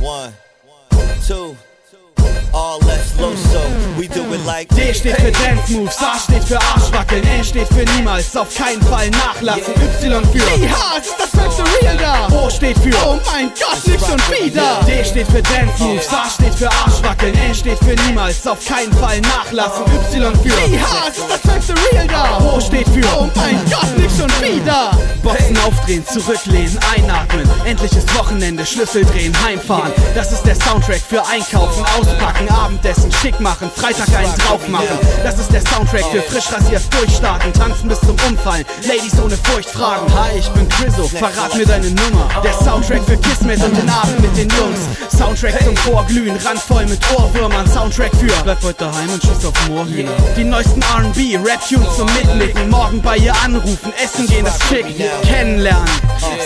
One, two. All less loso, we do it like D steht für Dance Moves, A steht für Arschwackeln, N steht für niemals, auf keinen Fall nachlassen, Y für Ja, ist das fünfte Real da! O steht für Oh mein Gott, nicht schon wieder! D steht für Dance Moves, A steht für Arschwackeln, N steht für niemals, auf keinen Fall nachlassen, Y für Ja, ist das fünfte Real da! O steht für Oh mein Gott, nicht schon wieder! Boxen aufdrehen, zurücklehnen, einatmen, endlich ist Wochenende, Schlüssel drehen, heimfahren. Das ist der Soundtrack für Einkaufen, auspacken, Abendessen, schick machen, Freitag einen drauf machen. Das ist der Soundtrack für frisch rasiert durchstarten, tanzen bis zum Umfallen, Ladies ohne Furcht fragen. Hi, ich bin Chriso, verrat mir deine Nummer. Der Soundtrack für Kismet und den Abend mit den Jungs. Soundtrack zum Vorglühen, randvoll mit Ohrwürmern. Soundtrack für Bleib heute daheim und schieß auf Moorhühner. Die neuesten R&B, Rap-Tunes zum Mitnicken. Morgen bei ihr anrufen, essen gehen, das Chick kennenlernen.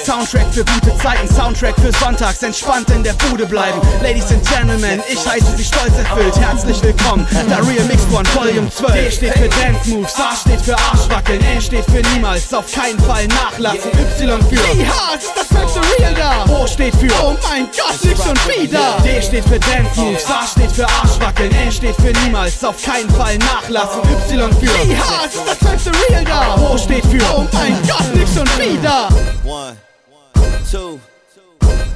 Soundtrack für gute Zeiten, Soundtrack für Sonntags, entspannt in der Bude bleiben. Ladies and Gentlemen, ich heiße sie stolz erfüllt. Herzlich willkommen, der Real Mixed One, Volume 12. D steht für Dance Moves, A steht für Arschwackeln, N steht für niemals, auf keinen Fall nachlassen. Y für Ja, ist das fünfte Real da! O steht für Oh mein Gott, nicht schon wieder! D steht für Dance Moves, A steht für Arschwackeln, N steht für niemals, auf keinen Fall nachlassen. Y für Ja, ist das fünfte Real da! O steht für Oh mein Gott, nicht schon wieder! one, two.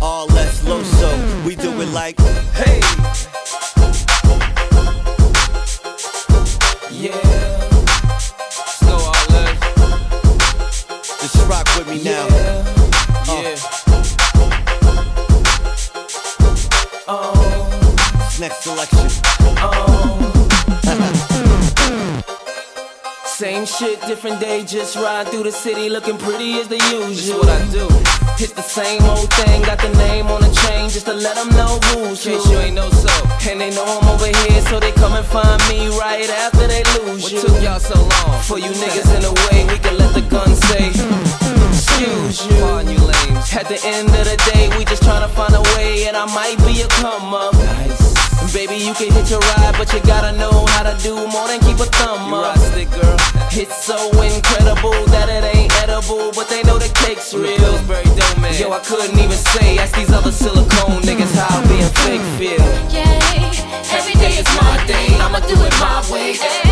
All less loso, we do it like Hey. Yeah. Snow all left. just rock with me now. Yeah. Uh. Uh. Next selection. Uh. Same shit, different day, just ride through the city looking pretty as the usual. what I do. It's the same old thing, got the name on the chain just to let them know who's who. you ain't know so. And they know I'm over here, so they come and find me right after they lose what you. What took y'all so long? For you niggas in the way, we can let the gun say, excuse you. Pardon you lames. At the end of the day, we just tryna find a way, and I might be a come up. Nice. Baby, you can hit your ride, but you gotta know so incredible that it ain't edible, but they know the cake's real. Pillsbury dope man. Yo, I couldn't even say, ask these other silicone niggas how being fake feel. Yeah, Every day is my day, I'ma do it my way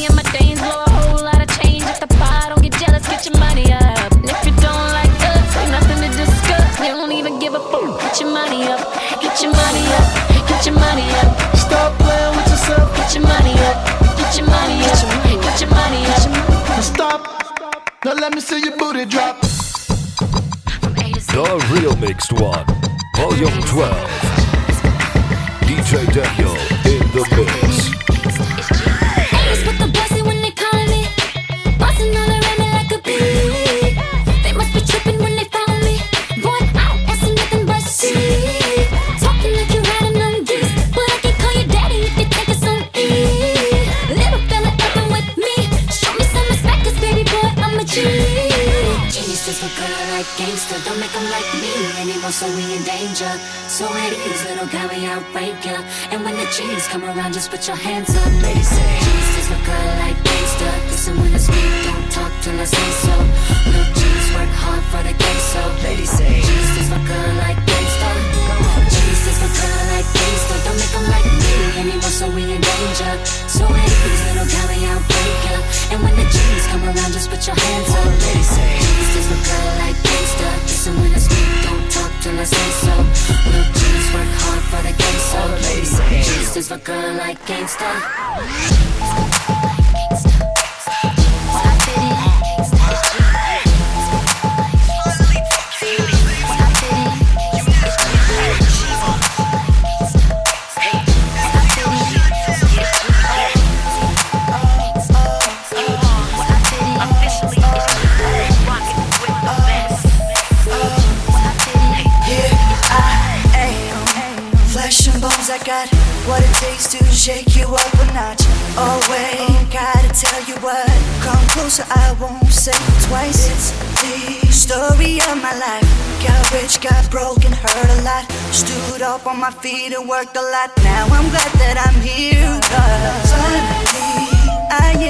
you see my things blow a whole lot of change at the bar, don't get jealous, get your money up. And if you don't like us, ain't nothing to discuss. You don't even give a fuck. Get your money up, get your money up, get your money up. Stop playing with yourself. Get your money up, get your money up, get your money up. Now stop. Now let me see your booty drop. From A to Z. The Real Mixed One, Volume 12. DJ Danyo in the mix. gangster. Don't make them like me anymore, so we in danger. So it is, little guy, we outbreak ya. And when the G's come around, just put your hands up. Ladies say, Jesus, look good like gangster. Listen when I speak, don't talk till I say so. Little G's work hard for the game, so. Ladies say, Jesus, look good like gangsta. G's is for like gangsta. Don't make them like me anymore, so we in danger. So it is, little guy, we outbreak ya. And when the G's come around, just put your hands up. Ladies say, G's is for good like gangsta. Listen when I speak, don't talk till I say so. Little G's work hard for the gay, so. G's is for good like gangsta. Got what it takes to shake you up a notch. Oh wait, gotta tell you what. Come closer, I won't say it twice. It's the story of my life. Got rich, got broken, hurt a lot. Stood up on my feet and worked a lot. Now I'm glad that I'm here. Cause finally, I am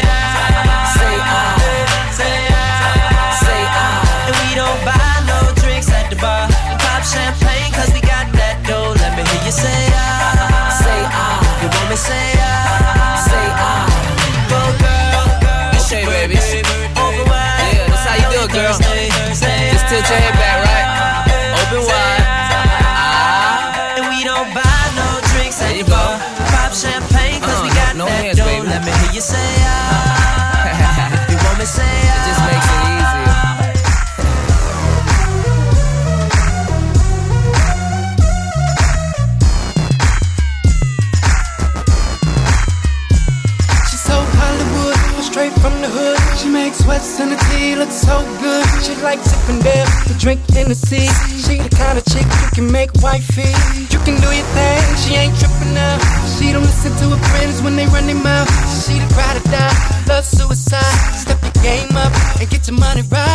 You me say I. Say I. Go, girl. It's Shay, baby. Open wide. Yeah, that's how you do it, girl. Just tilt your head back, right? Open wide. Ah. And we don't buy no drinks There at you the go. bar. Pop champagne 'cause Uh, we got no that hands, dough. baby. Let me hear you say ah. Makes sweats and the tea look so good. She likes sipping beer, to drink Hennessy. She the kind of chick you can make wifey. You can do your thing, she ain't tripping now. She don't listen to her friends when they run their mouth. She the ride or die, love suicide. Step your game up and get your money right.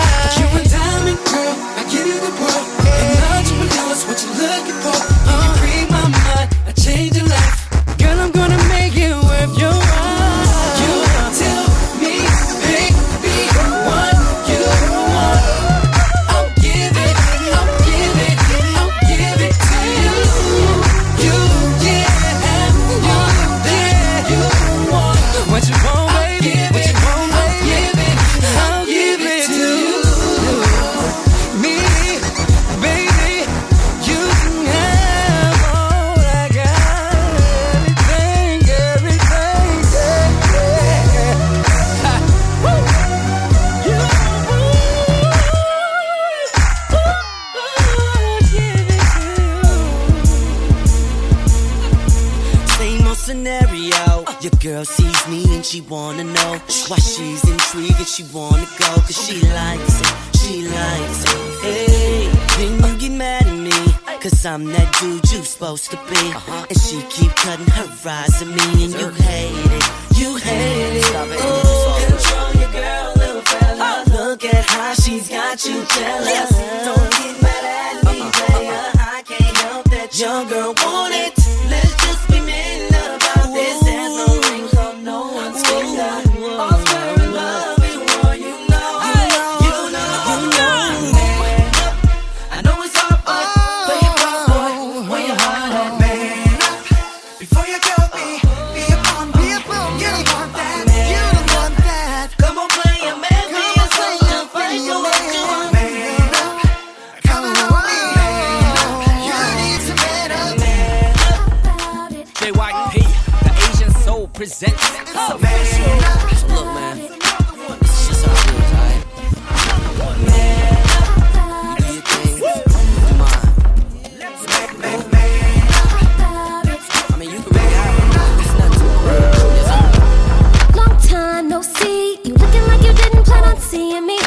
seeing me.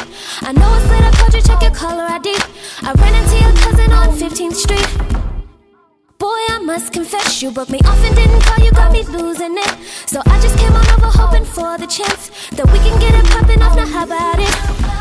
I know it's late, I called you, check your caller ID. I ran into your cousin on 15th Street. Boy, I must confess, you broke me off and didn't call, you got me losing it. So I just came on over hoping for the chance that we can get it popping off, now how about it?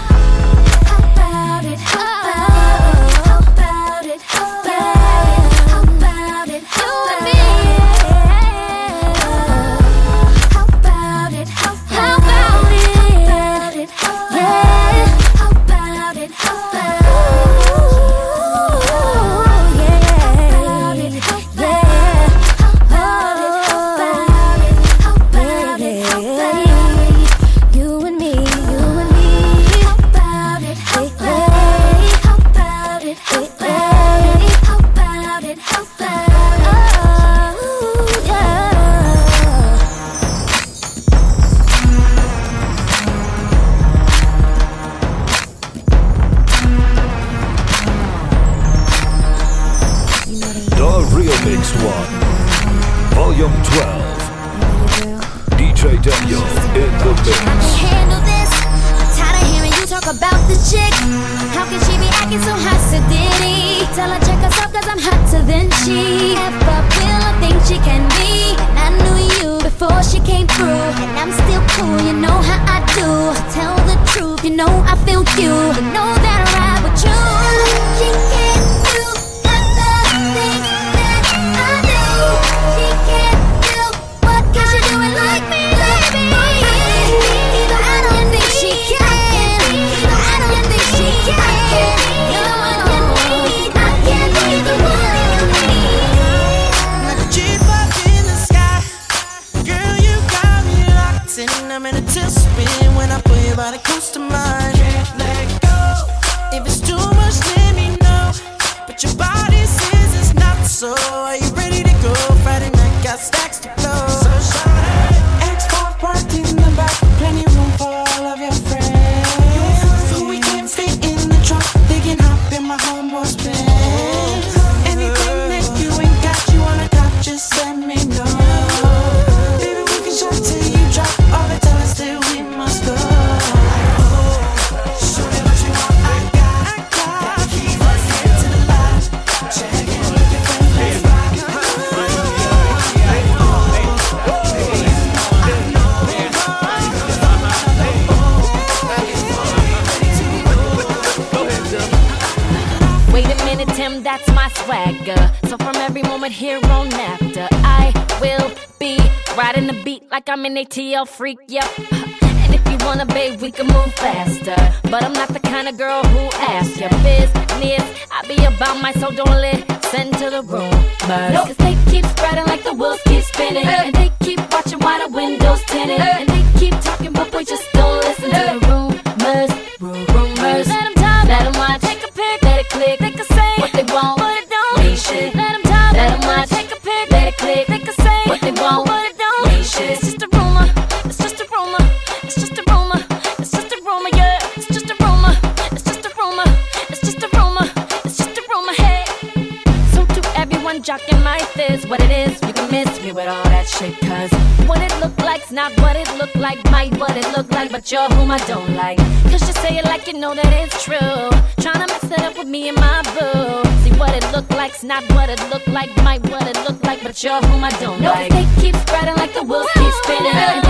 freak. Yeah. You're whom I don't like. Cause you say it like you know that it's true. Tryna mess it up with me and my boo. See what it look like's not what it look like, might what it look like, but you're whom I don't Notice like. Notice they keep spreading like the wheels keep spinning.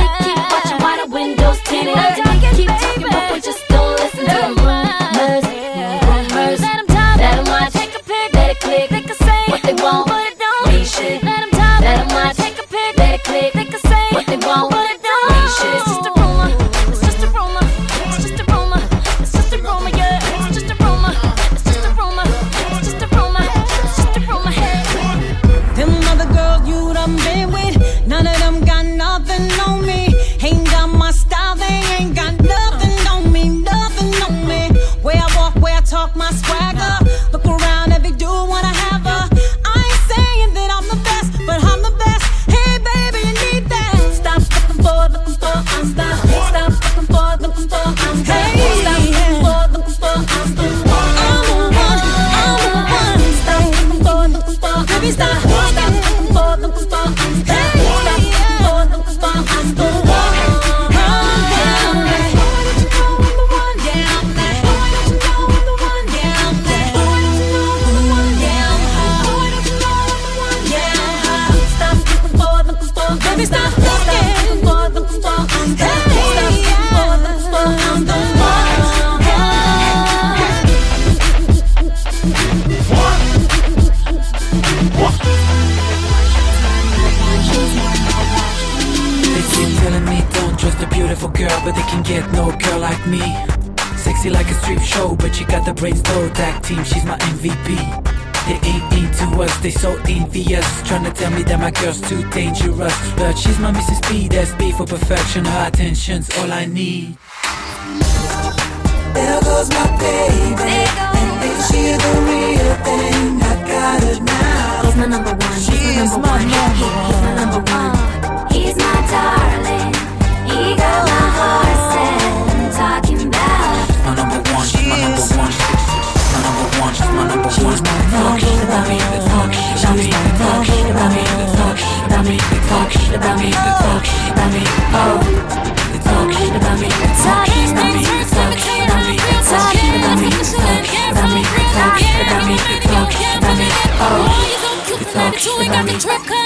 search. She's my Mrs. P, that's B for perfection. Her attention's all I need. There goes my baby. And then she's the real thing. I got it now. He's my number one. She's, He's my number one. one. He's my number one. He's my darling. talking about me, they're talking about me, oh. They're talking about me, they're talking about me, they're talking about me, they're talking about me, they're talking about me, they're talking about me, they're talking about me, oh. They're talking about me.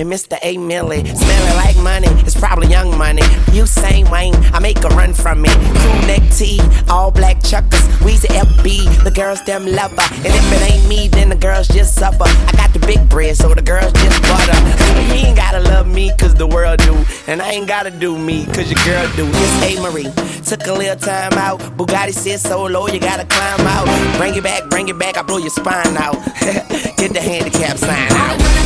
and Mr. A Millie. Smelling like money, it's probably young money. Usain Wayne, I make a run from it. Crew neck tee, all black chuckers. Weezy FB, the girls them lover. And if it ain't me, then the girls just suffer. I got the big bread, so the girls just butter. You ain't gotta love me, cause the world do. And I ain't gotta do me, cause your girl do. It's A Marie, took a little time out. Bugatti sits so low, you gotta climb out. Bring it back, bring it back, I blow your spine out. Get the handicap sign out.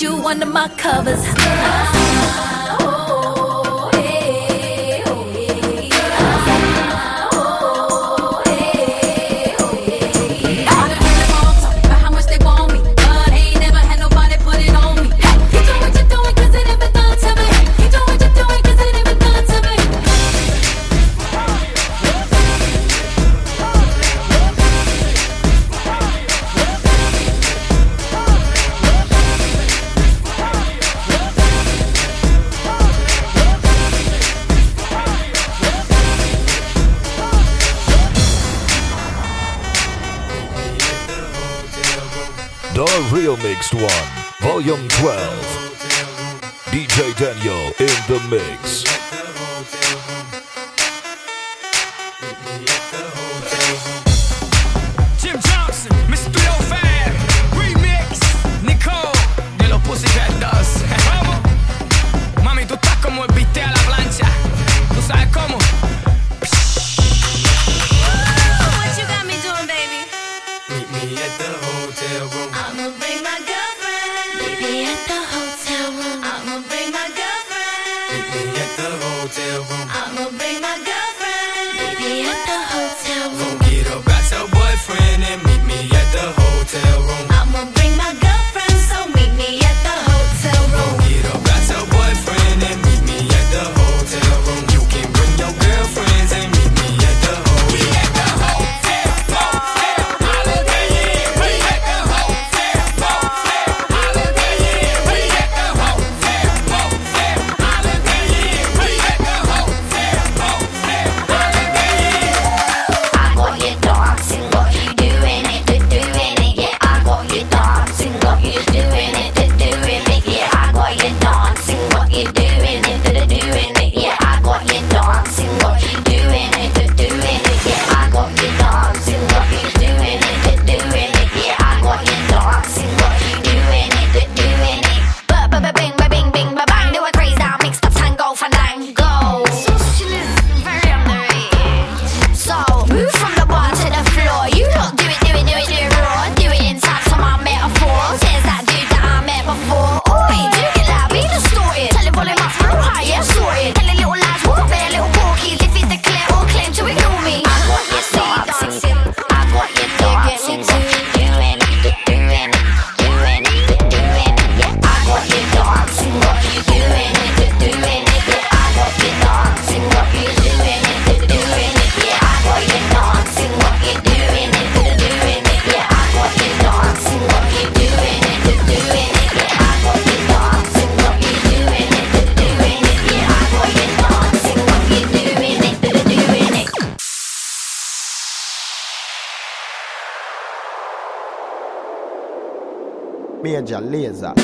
you under my covers. de cordialeza.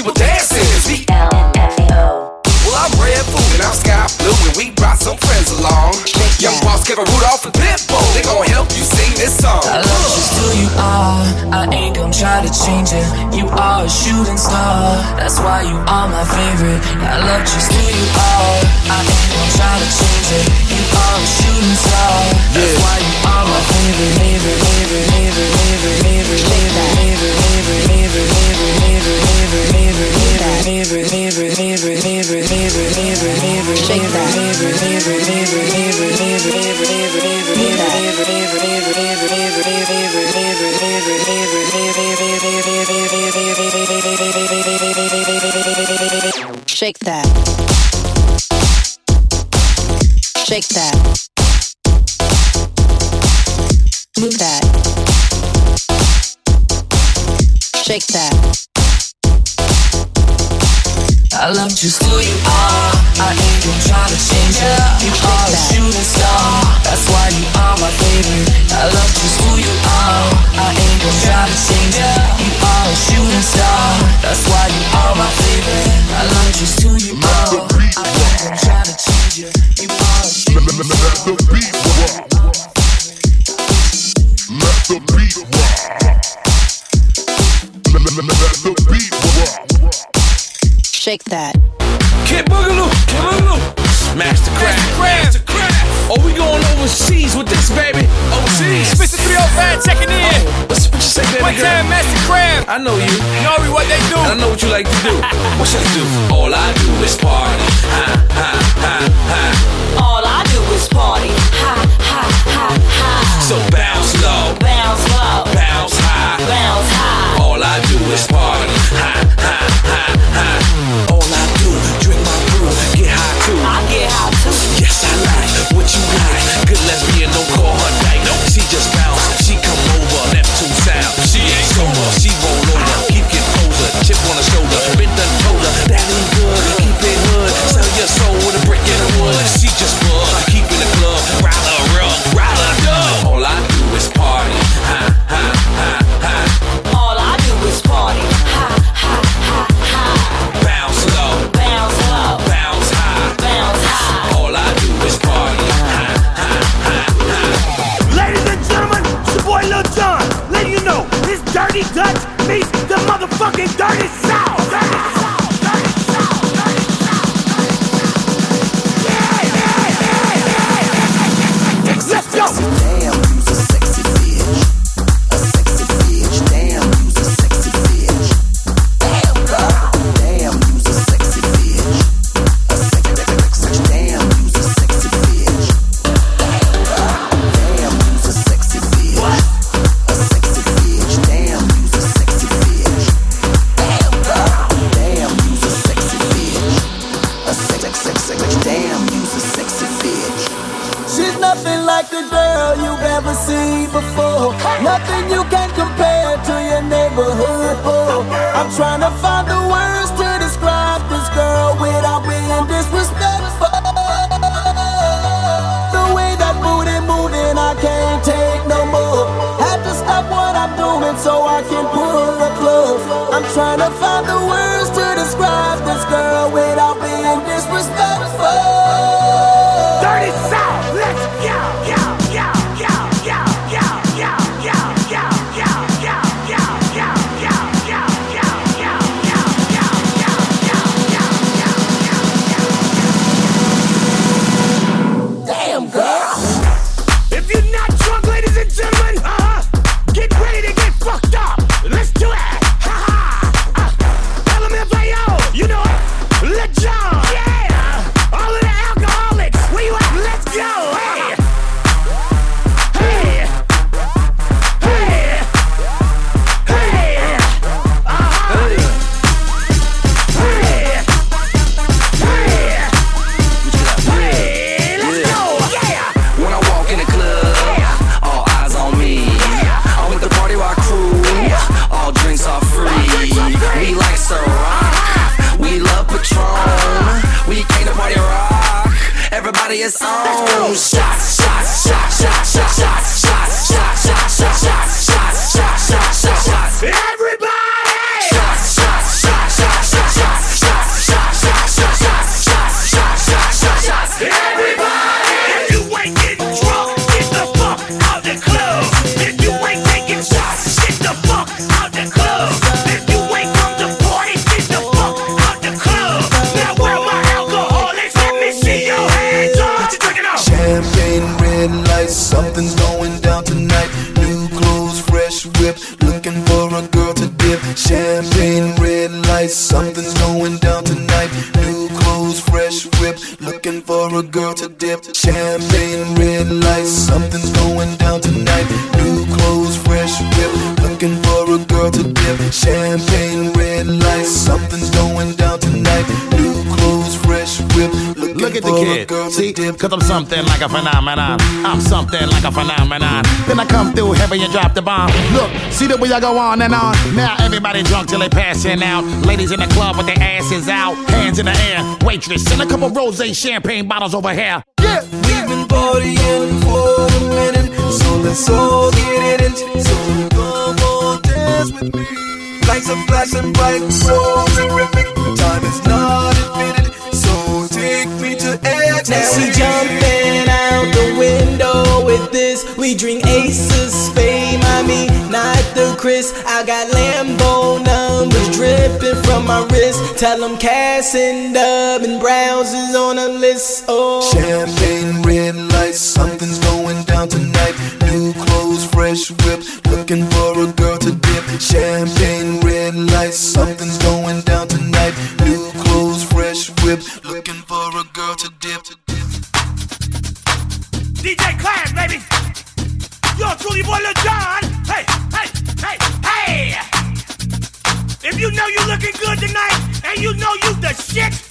We were dancing. We Well, I'm Redfoo and I'm Sky Blu, and we brought some friends along. Young Boss, Kevin Rudolph, and Pitbull, they gon' help you sing this song. I love just who you are. I ain't gon' try to change it. You are a shooting star. That's why you are my favorite. I love just who you are. I ain't gon' try to change it. You are a shooting star. That's why you are my favorite, favorite, favorite, favorite, favorite, favorite. favorite. Shake that. Shake that. Move that. Shake that. I love just who you are. I ain't gon' try to change it. You are a shooting star. That's why you are my favorite. I love just who you are. I ain't gon' try to change it. You are a shooting star. That's why you are my favorite. I love just who you are. I ain't gon' try to change it. You are a shooting star. Let the beat rock. Let the beat rock. Let the beat rock. Shake that. Kid Boogaloo, Kid Boogaloo. Smash the crack, smash the. Oh, we going overseas with this, baby. Overseas. Mr. 305 checking in. Oh, what's what you say, baby One girl? time, Master Crab. I know you. Know know what they do. I know what you like to do. what should I do? All I do is party. Ha, ha, ha, ha. All I do is party. Ha, ha, ha, ha. So bounce low. Bounce low. Bounce high. Bounce high. All I do is party. something like a phenomenon. I'm something like a phenomenon. Then I come through heavy and drop the bomb. Look, see the way I go on and on. Now everybody drunk till they passing out. Ladies in the club with their asses out, hands in the air. Waitress, send a couple rose champagne bottles over here. Yeah, yeah. We've been partying for a minute, so let's all get it in. So come on, dance with me. Lights are flashing bright, so terrific. Time is We drink aces, spade, mommy, not the Chris. I got Lambo numbers dripping from my wrist. Tell them Cass and Dub and Browns is on the list. Oh, champagne, red lights, something's going down tonight. New clothes, fresh whip, looking for a girl to dip. Champagne, red lights, something's going down tonight. New clothes, fresh whip, looking for a girl to dip. Lil Jon. Hey, hey, hey, hey. If you know you're looking good tonight and you know you the shit,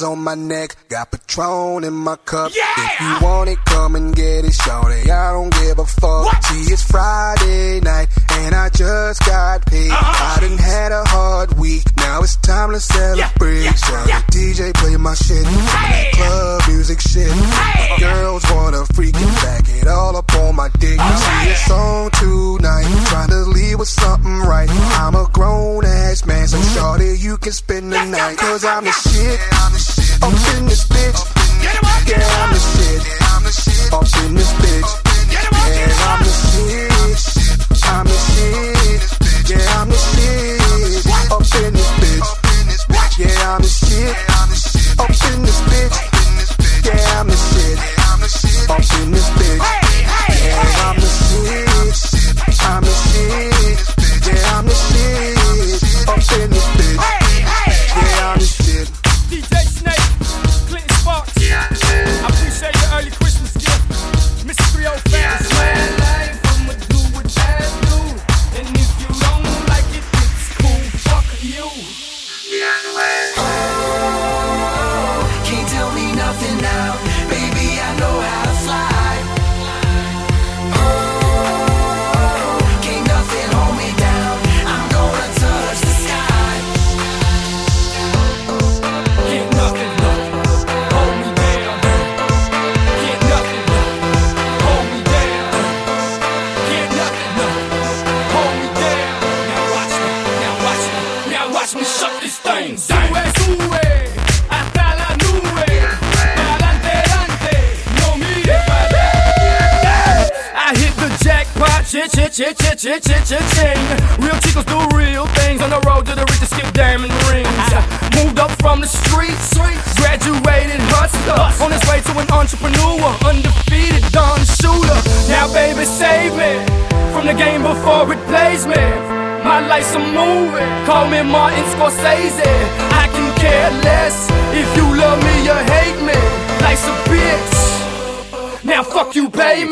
diamonds on my neck, got Patron in my cup. If you want it, come and get it, shorty. I don't give a fuck. See, it's Friday night, and I just got paid. Uh-huh. I done had a hard week, now it's time to celebrate. So the DJ play my shit, some of that club music shit. My girls wanna freaking back it all up on my dick. See, it's on tonight, trying to leave with something right. I'm a grown ass man, so shorty, you can spend the night. Cause I'm the shit. Yeah, I'm the shit. Up in this bitch. Yeah, I'm the shit. Up in this bitch. Yeah, I'm the shit. I'm the shit. Yeah, I'm the shit. Up in this bitch. Yeah, I'm the shit. Up in this bitch. Yeah, I'm the shit. Up in this bitch. Chit, chit, chit, chit, chit, ching. Real chicos do real things on the road to the richest skip diamond rings. Moved up from the streets, graduated hustler, on his way to an entrepreneur, undefeated Don Shula. Now, baby, save me from the game before it plays me. My life's a movie, call me Martin Scorsese. I can care less if you love me or hate me. Life's a bitch. Now fuck you, pay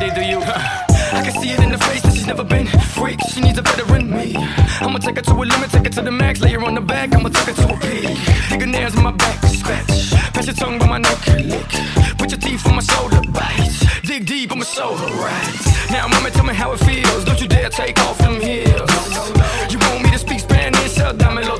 I can see it in the face that she's never been freak. She needs a veteran me. I'ma take her to a limit, take her to the max, lay her on the back. I'ma take her to a peak. Nigga nails in my back, scratch. Pass your tongue by my neck, lick. Put your teeth on my shoulder, bite. Dig deep, I'ma show her right. Now, mama, tell me how it feels. Don't you dare take off them heels. You want me to speak Spanish? I'll dame lo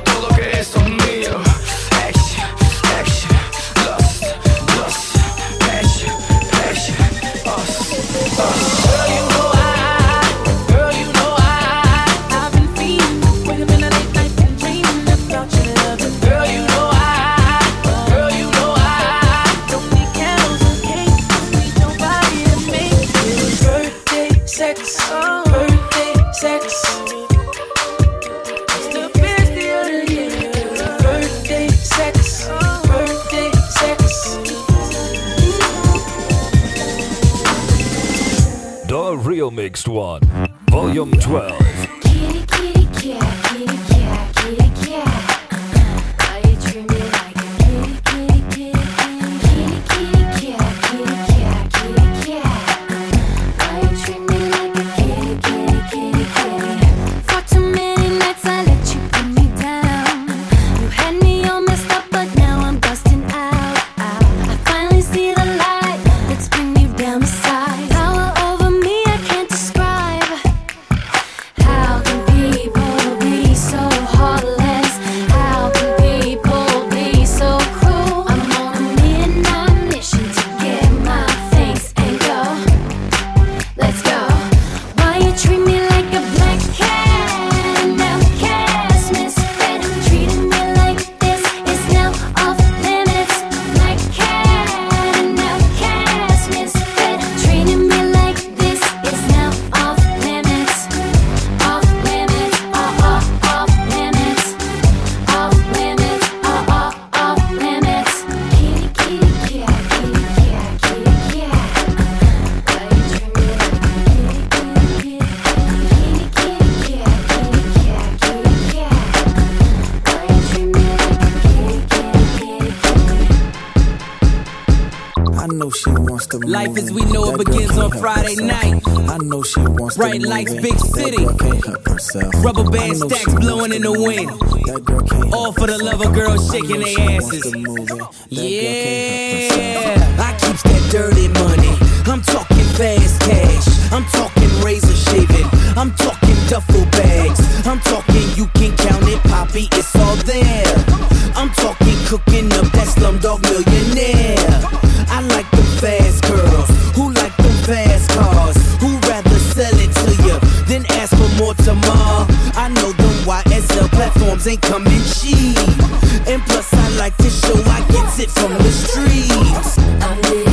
William Twelve. she wants to Life as we know it begins on Friday night. I know she wants Bright lights, big city. Rubber band stacks blowing in the wind. All for the love of girls shaking their asses. Yeah. I keeps that dirty money. I'm talking fast cash. I'm talking razor shaving. I'm talking duffel bags. I'm talking you can count it, Poppy. It's all there. I'm talking cooking up that slumdog millionaire. ain't coming cheap. And plus, I like to show I get it from the streets.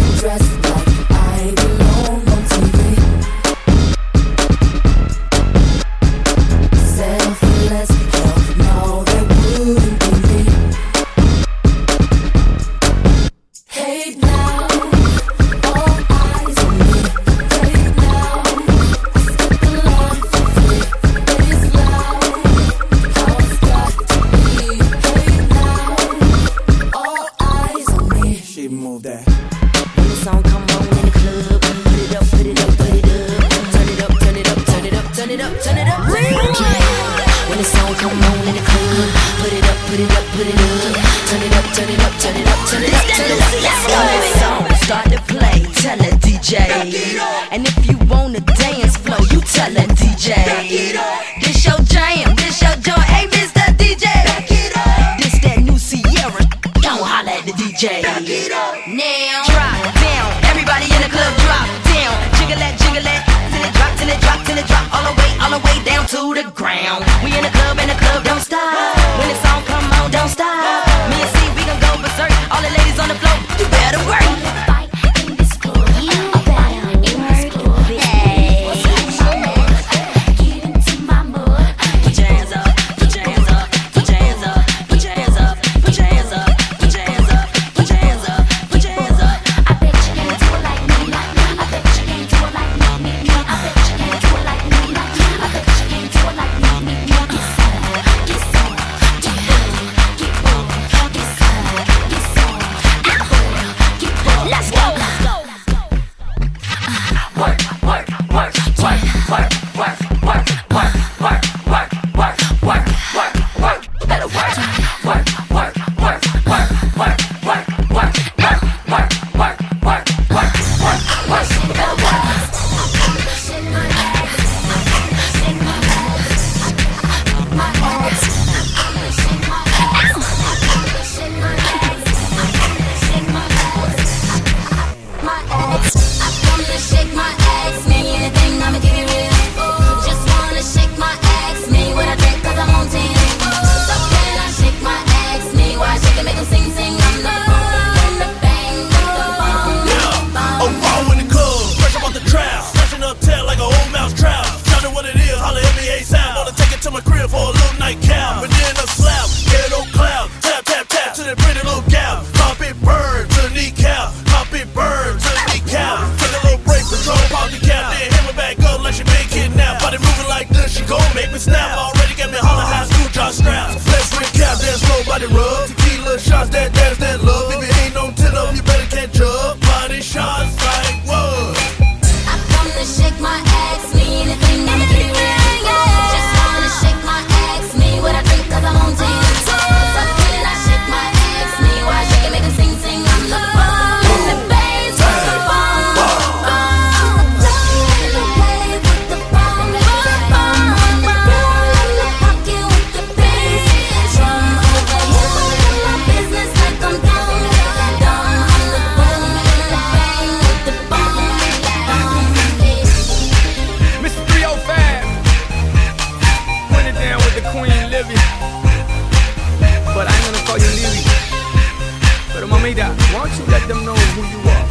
Olivia. But I'm gonna call you Lily. Pero mamita, why don't you let them know who you are?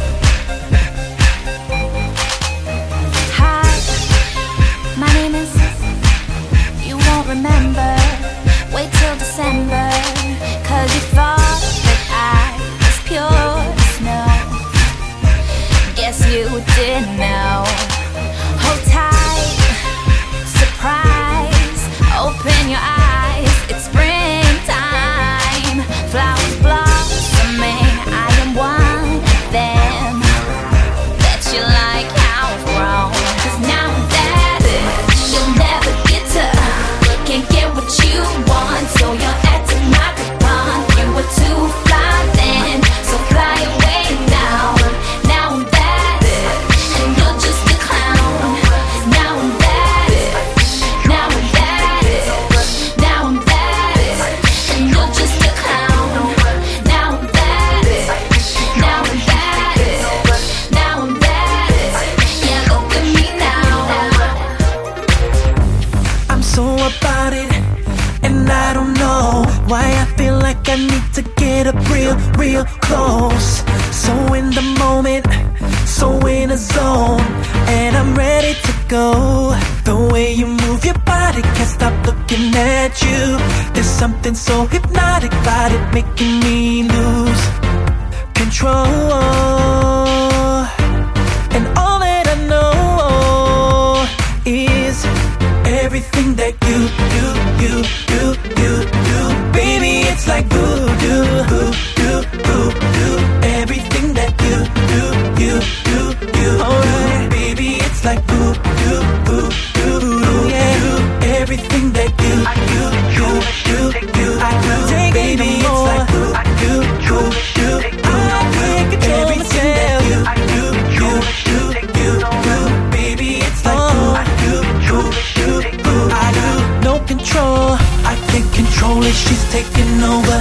taking over.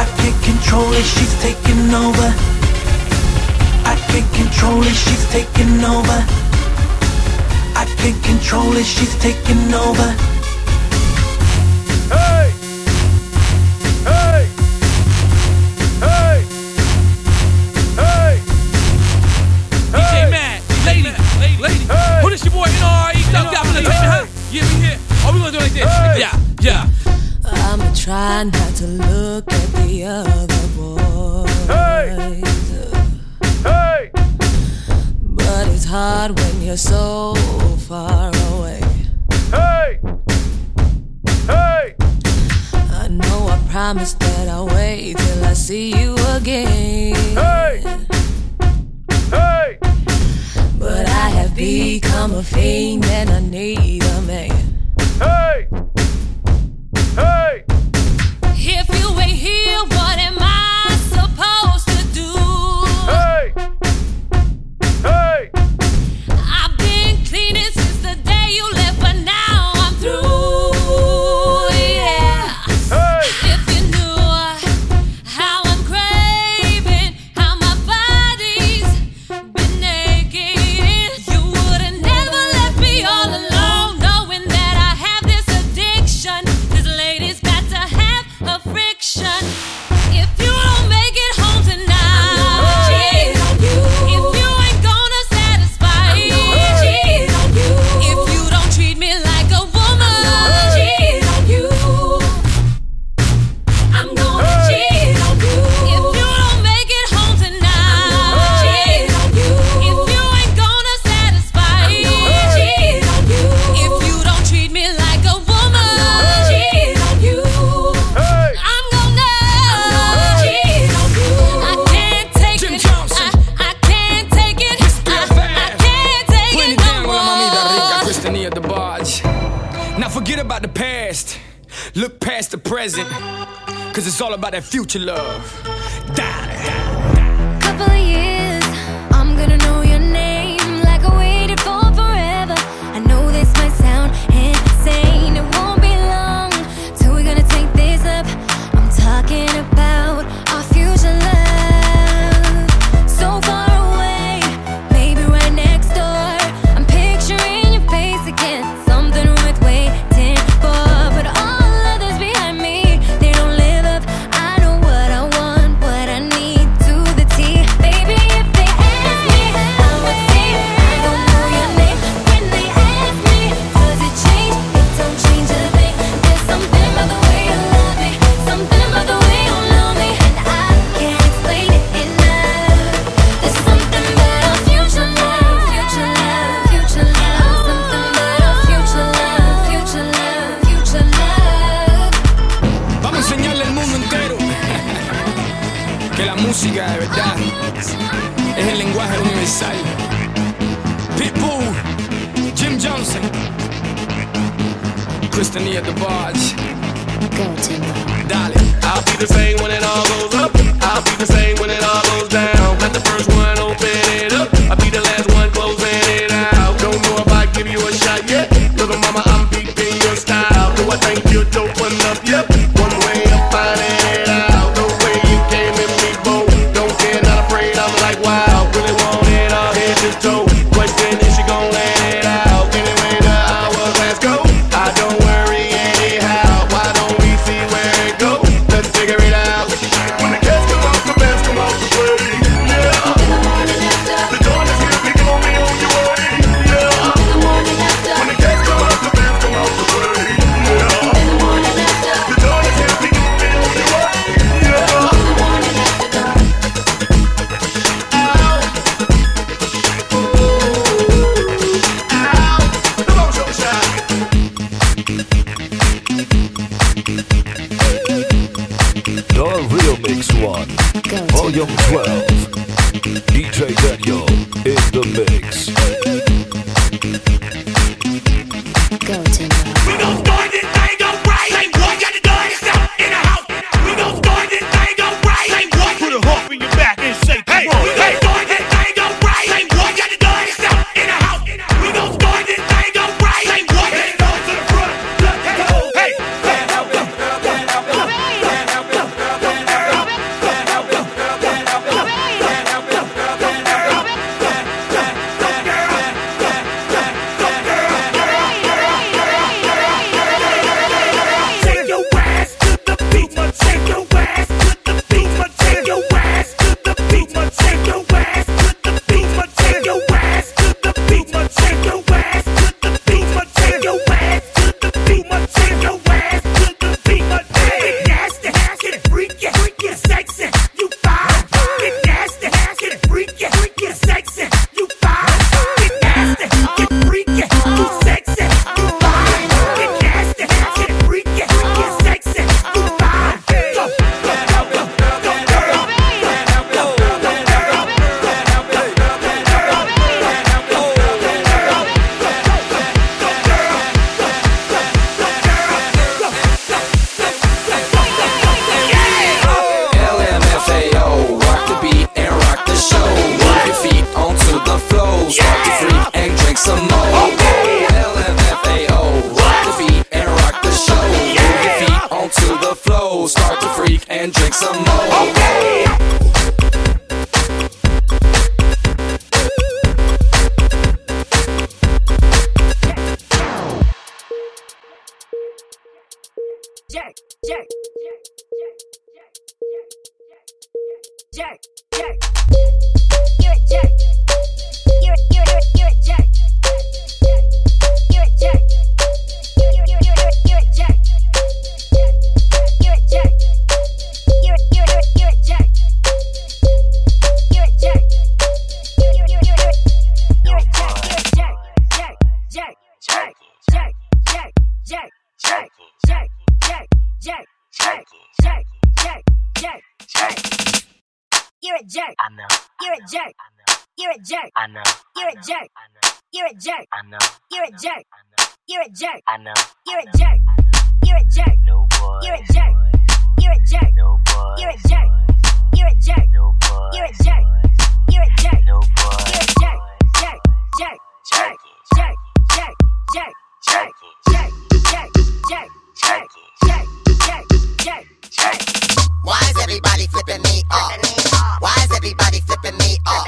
I can't control it, she's taking over. I can't control it, she's taking over. I can't control it, she's taking over. Look past the present, cause it's all about that future love. Die. Couple of years. The Real Mix One, Volume 12. DJ Danyo in the mix. We gon' You're a jack. I know. You're a know. You're a jack. I know. You're a jack. You're a jack. No boy. You're a jack. You're a jack. No boy. You're a jack. You're a jack. No boy. You're a jack. You're a jack. No boy. You're a jack. Jack. Jack. Jack. Jack. Jack. Jack. Jack. Jack. Jack. Jack. Jack. Jack. Jack. Jack. Why is everybody flipping me off? Why is everybody flipping me off?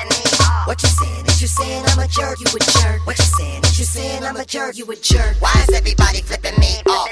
What you saying? Is you saying I'm a jerk? You a jerk. What you saying? Is you saying I'm a jerk? You a jerk. Why is everybody flipping me off?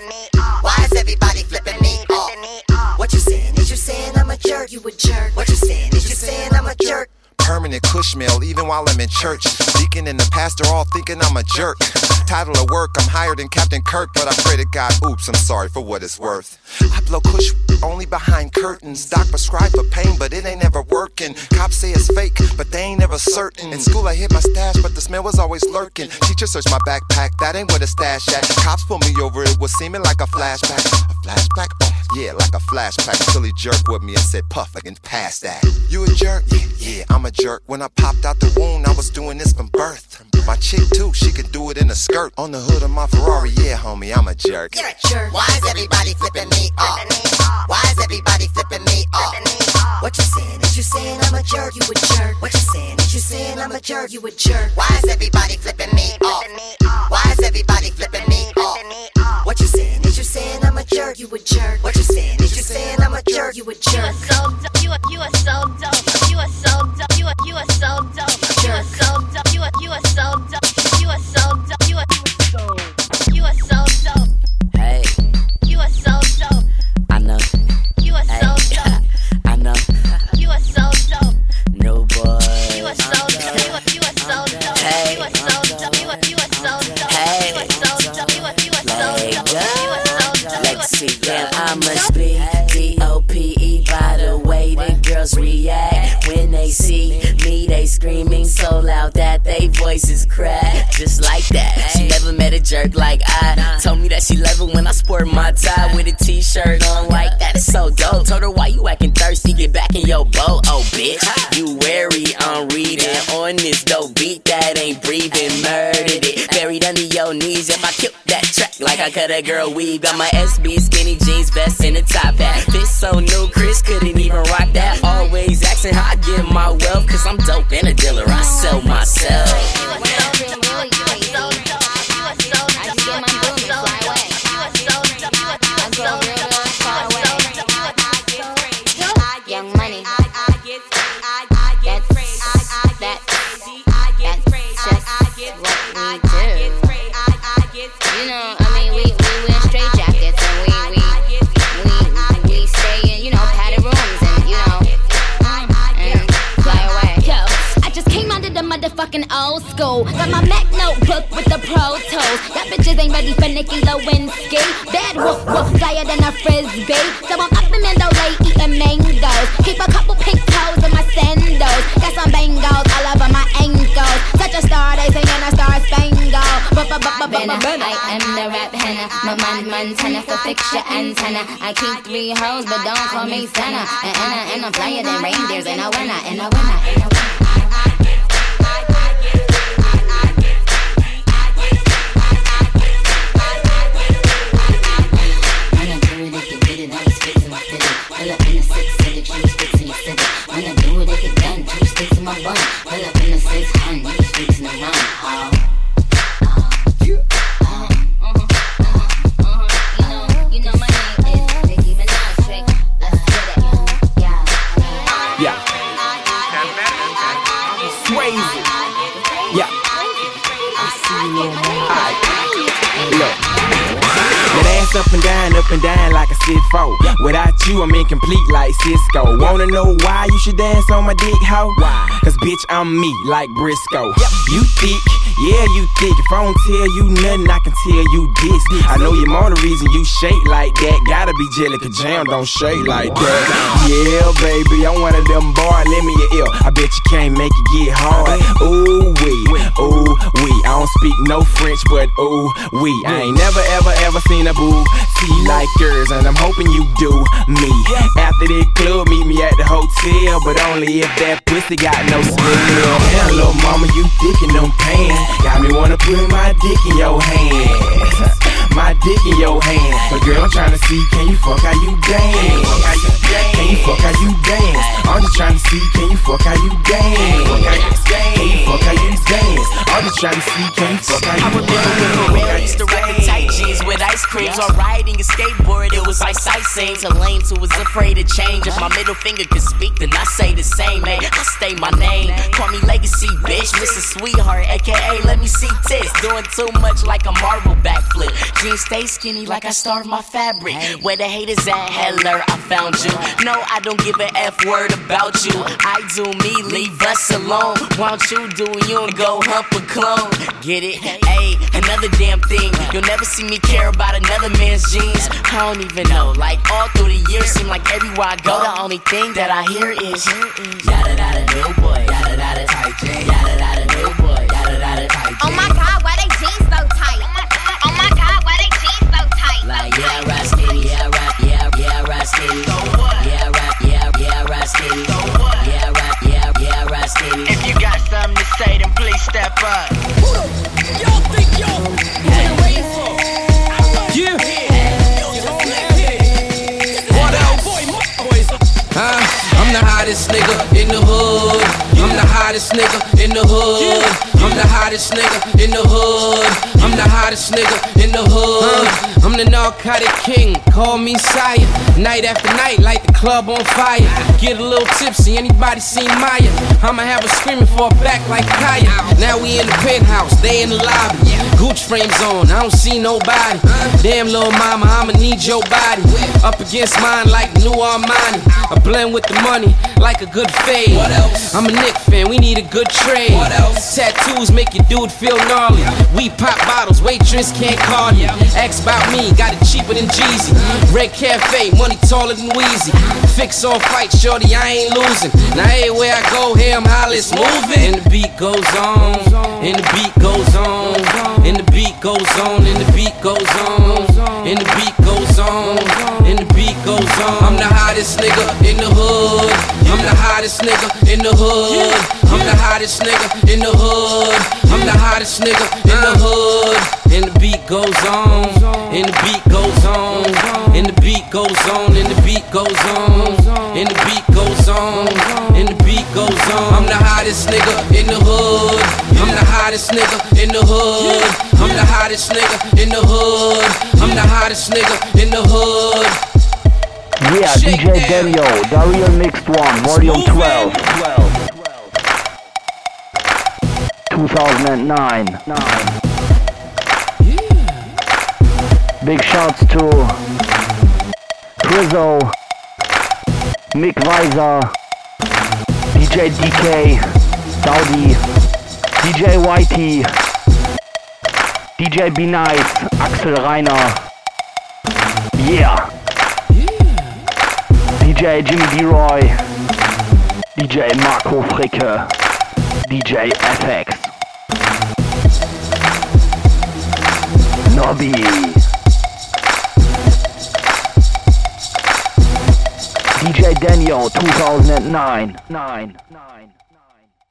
Why is everybody flipping me off? What you saying? Is you saying I'm a jerk? You a jerk. What you saying? Is you saying I'm a jerk? Permanent cush meal, even while I'm in church. Deacon and the pastor all thinking I'm a jerk. Title of work, I'm higher than Captain Kirk, but I pray to God, oops, I'm sorry for what it's worth. I blow kush only behind curtains. Doc prescribe for pain, but it ain't never working. Cops say it's fake, but they ain't never a certain. In school, I hid my stash, but the smell was always lurking. Teacher searched my backpack, that ain't where the stash at. Cops pulled me over, it was seeming like a flashback. A flashback? Oh, yeah, like a flashback. Silly jerk with me and said, Puff, I can pass that. You a jerk? Yeah, yeah, I'm a jerk. When I popped out the wound, I was doing this from birth. My chick, too, she could do it in a skirt. On the hood of my Ferrari, yeah, homie, I'm a jerk. You're a jerk. Why is everybody flipping me off? Why is everybody flipping me off? What you saying? You saying I'm a jerk? You a jerk. What you saying? Is you saying I'm a jerk? You a jerk. Why is everybody flipping me off? Why is everybody flipping me off? What you saying? Is you saying I'm a jerk? You a jerk. What you saying? Is you saying I'm a jerk? You a jerk. You are so dope. You are, you are so dope. You are so dope. You are, you are so dope. You are so dope. You are, you are so dope. You are so dope. You are, you are so t-shirt on like that. Is so dope. Told her why you acting thirsty, get back in your boat, oh bitch. You wary, I'm reading on this dope beat that ain't breathing. Murdered it, buried under your knees. If I killed that track like I cut a girl weave, got my SB skinny jeans, vest in the top hat. This so new, Chris couldn't even rock that. Always asking how I get my wealth, cause I'm dope and a dealer. I sell myself. Old school. Got my Mac notebook with the Pro Tools. Y'all bitches ain't ready for Nicki Lewinsky. Bad whoop whoop, flyer than a frisbee. So I'm up in Mandalay eating mangoes. Keep a couple pink toes in my sandals. Got some bangles all over my ankles. Such a star, they singing a star spangle. Benna, I am the rap henna. My man Montana for fix your antenna. I keep three hoes, but don't call me Santa. And, and I'm flyer than reindeers, and I winner, and I winner, and I winner. Pull up in six, said that you. Wanna do it, they can done, two sticks in my bun. Pull up in the six, hun, you was fixing the run. Oh. You get it. Yeah. Yeah. Alright. Look. Ass up and down, up and down like a sit foe. Without you, I'm incomplete like Sisqo. Wanna know why you should dance on my dick, hoe? Cause bitch, I'm me like Briscoe. You thick, yeah, you thick. If I don't tell you nothing, I can tell you this. I know you're more the reason you shake like that. Gotta be jelly, cause jam don't shake like that. Yeah, baby, I'm one of them boys. Lend me your ear. I bet you can't make it get hard. Ooh, wee, ooh, wee. I don't speak no French, but ooh, wee. I ain't never, ever, ever seen a boo see like yours, and I'm hoping you do me. After the club, meet me at the hotel, but only if that pussy got no smell. Little mama, you thick in them pants. Got me wanna put my dick in your hand. My dick in your hand. But girl, I'm trying to see, can you fuck how you dance? Can you fuck how you dance? I'm just trying to see, can you fuck how you dance? Can you fuck how you dance? I'm just trying to see, can you fuck how you dance? I used to rock the tight jeans with ice creams or riding a skateboard. It was like sightseeing to lames who was afraid to change. If my middle finger could speak, then I say the same. Man, I stay my name. Call me Legacy, bitch. Mrs. Sweetheart, aka Let Me See Tits. Doing too much like a marble backflip. Jeans stay skinny like I starved my fabric. Where the haters at, Heller, I found you. No, I don't give a F word about you. I do me, leave us alone. Why don't you do you and go hump a clone? Get it? Hey, another damn thing. You'll never see me care about another man's jeans. I don't even know. Like all through the years, seem like everywhere I go, the only thing that I hear is yada yada new boy, yada yada tight jeans. Say, then please step up. Y'all think y'all waiting for? Yeah. What? I'm the hottest nigga in the hood. I'm the hottest nigga in the hood. The hottest nigga in the hood. I'm the hottest nigga in the hood. I'm the narcotic king. Call me sire. Night after night, light the club on fire. Get a little tipsy. Anybody seen Maya? I'ma have her screaming for a back like Kaya. Now we in the penthouse, they in the lobby. Gooch frames on, I don't see nobody. Damn little mama, I'ma need your body. Up against mine like new Armani. I blend with the money like a good fade. What else? I'm a Nick fan, we need a good trade. What else? Tattoos make your dude feel gnarly. We pop bottles, waitress can't call you. Ask about me, got it cheaper than Jeezy. Red Cafe, money taller than Wheezy. Fix all fight, shorty, I ain't losing. Now everywhere I go, here I'm hollis moving. And the beat goes on, and the beat goes on, and the beat goes on, and the beat goes on, and the beat goes on, and the beat goes on. I'm the hottest nigga in the hood. I'm the hottest nigga in the hood. I'm the hottest nigga in the hood. I'm the hottest nigga in the hood. And the beat goes on, and the beat goes on, and the beat goes on, and the beat goes on, and the beat goes on, and the beat goes on. I'm the hottest nigga in the hood. I'm the hottest nigga in the hood. I'm the hottest nigga in the hood. I'm the hottest nigga in the hood. Yeah, DJ Danyo, Dario Mixed One, Volume 12. 2009. Big shouts to Prizzo, Mick Weiser, DK, Saudi, DJ Whitey, DJ Be Nice, Axel Reiner. Yeah. DJ Jimmy D-Roy, DJ Marco Fricke, DJ FX, Nobby, DJ Danyo 2009. 9. 9.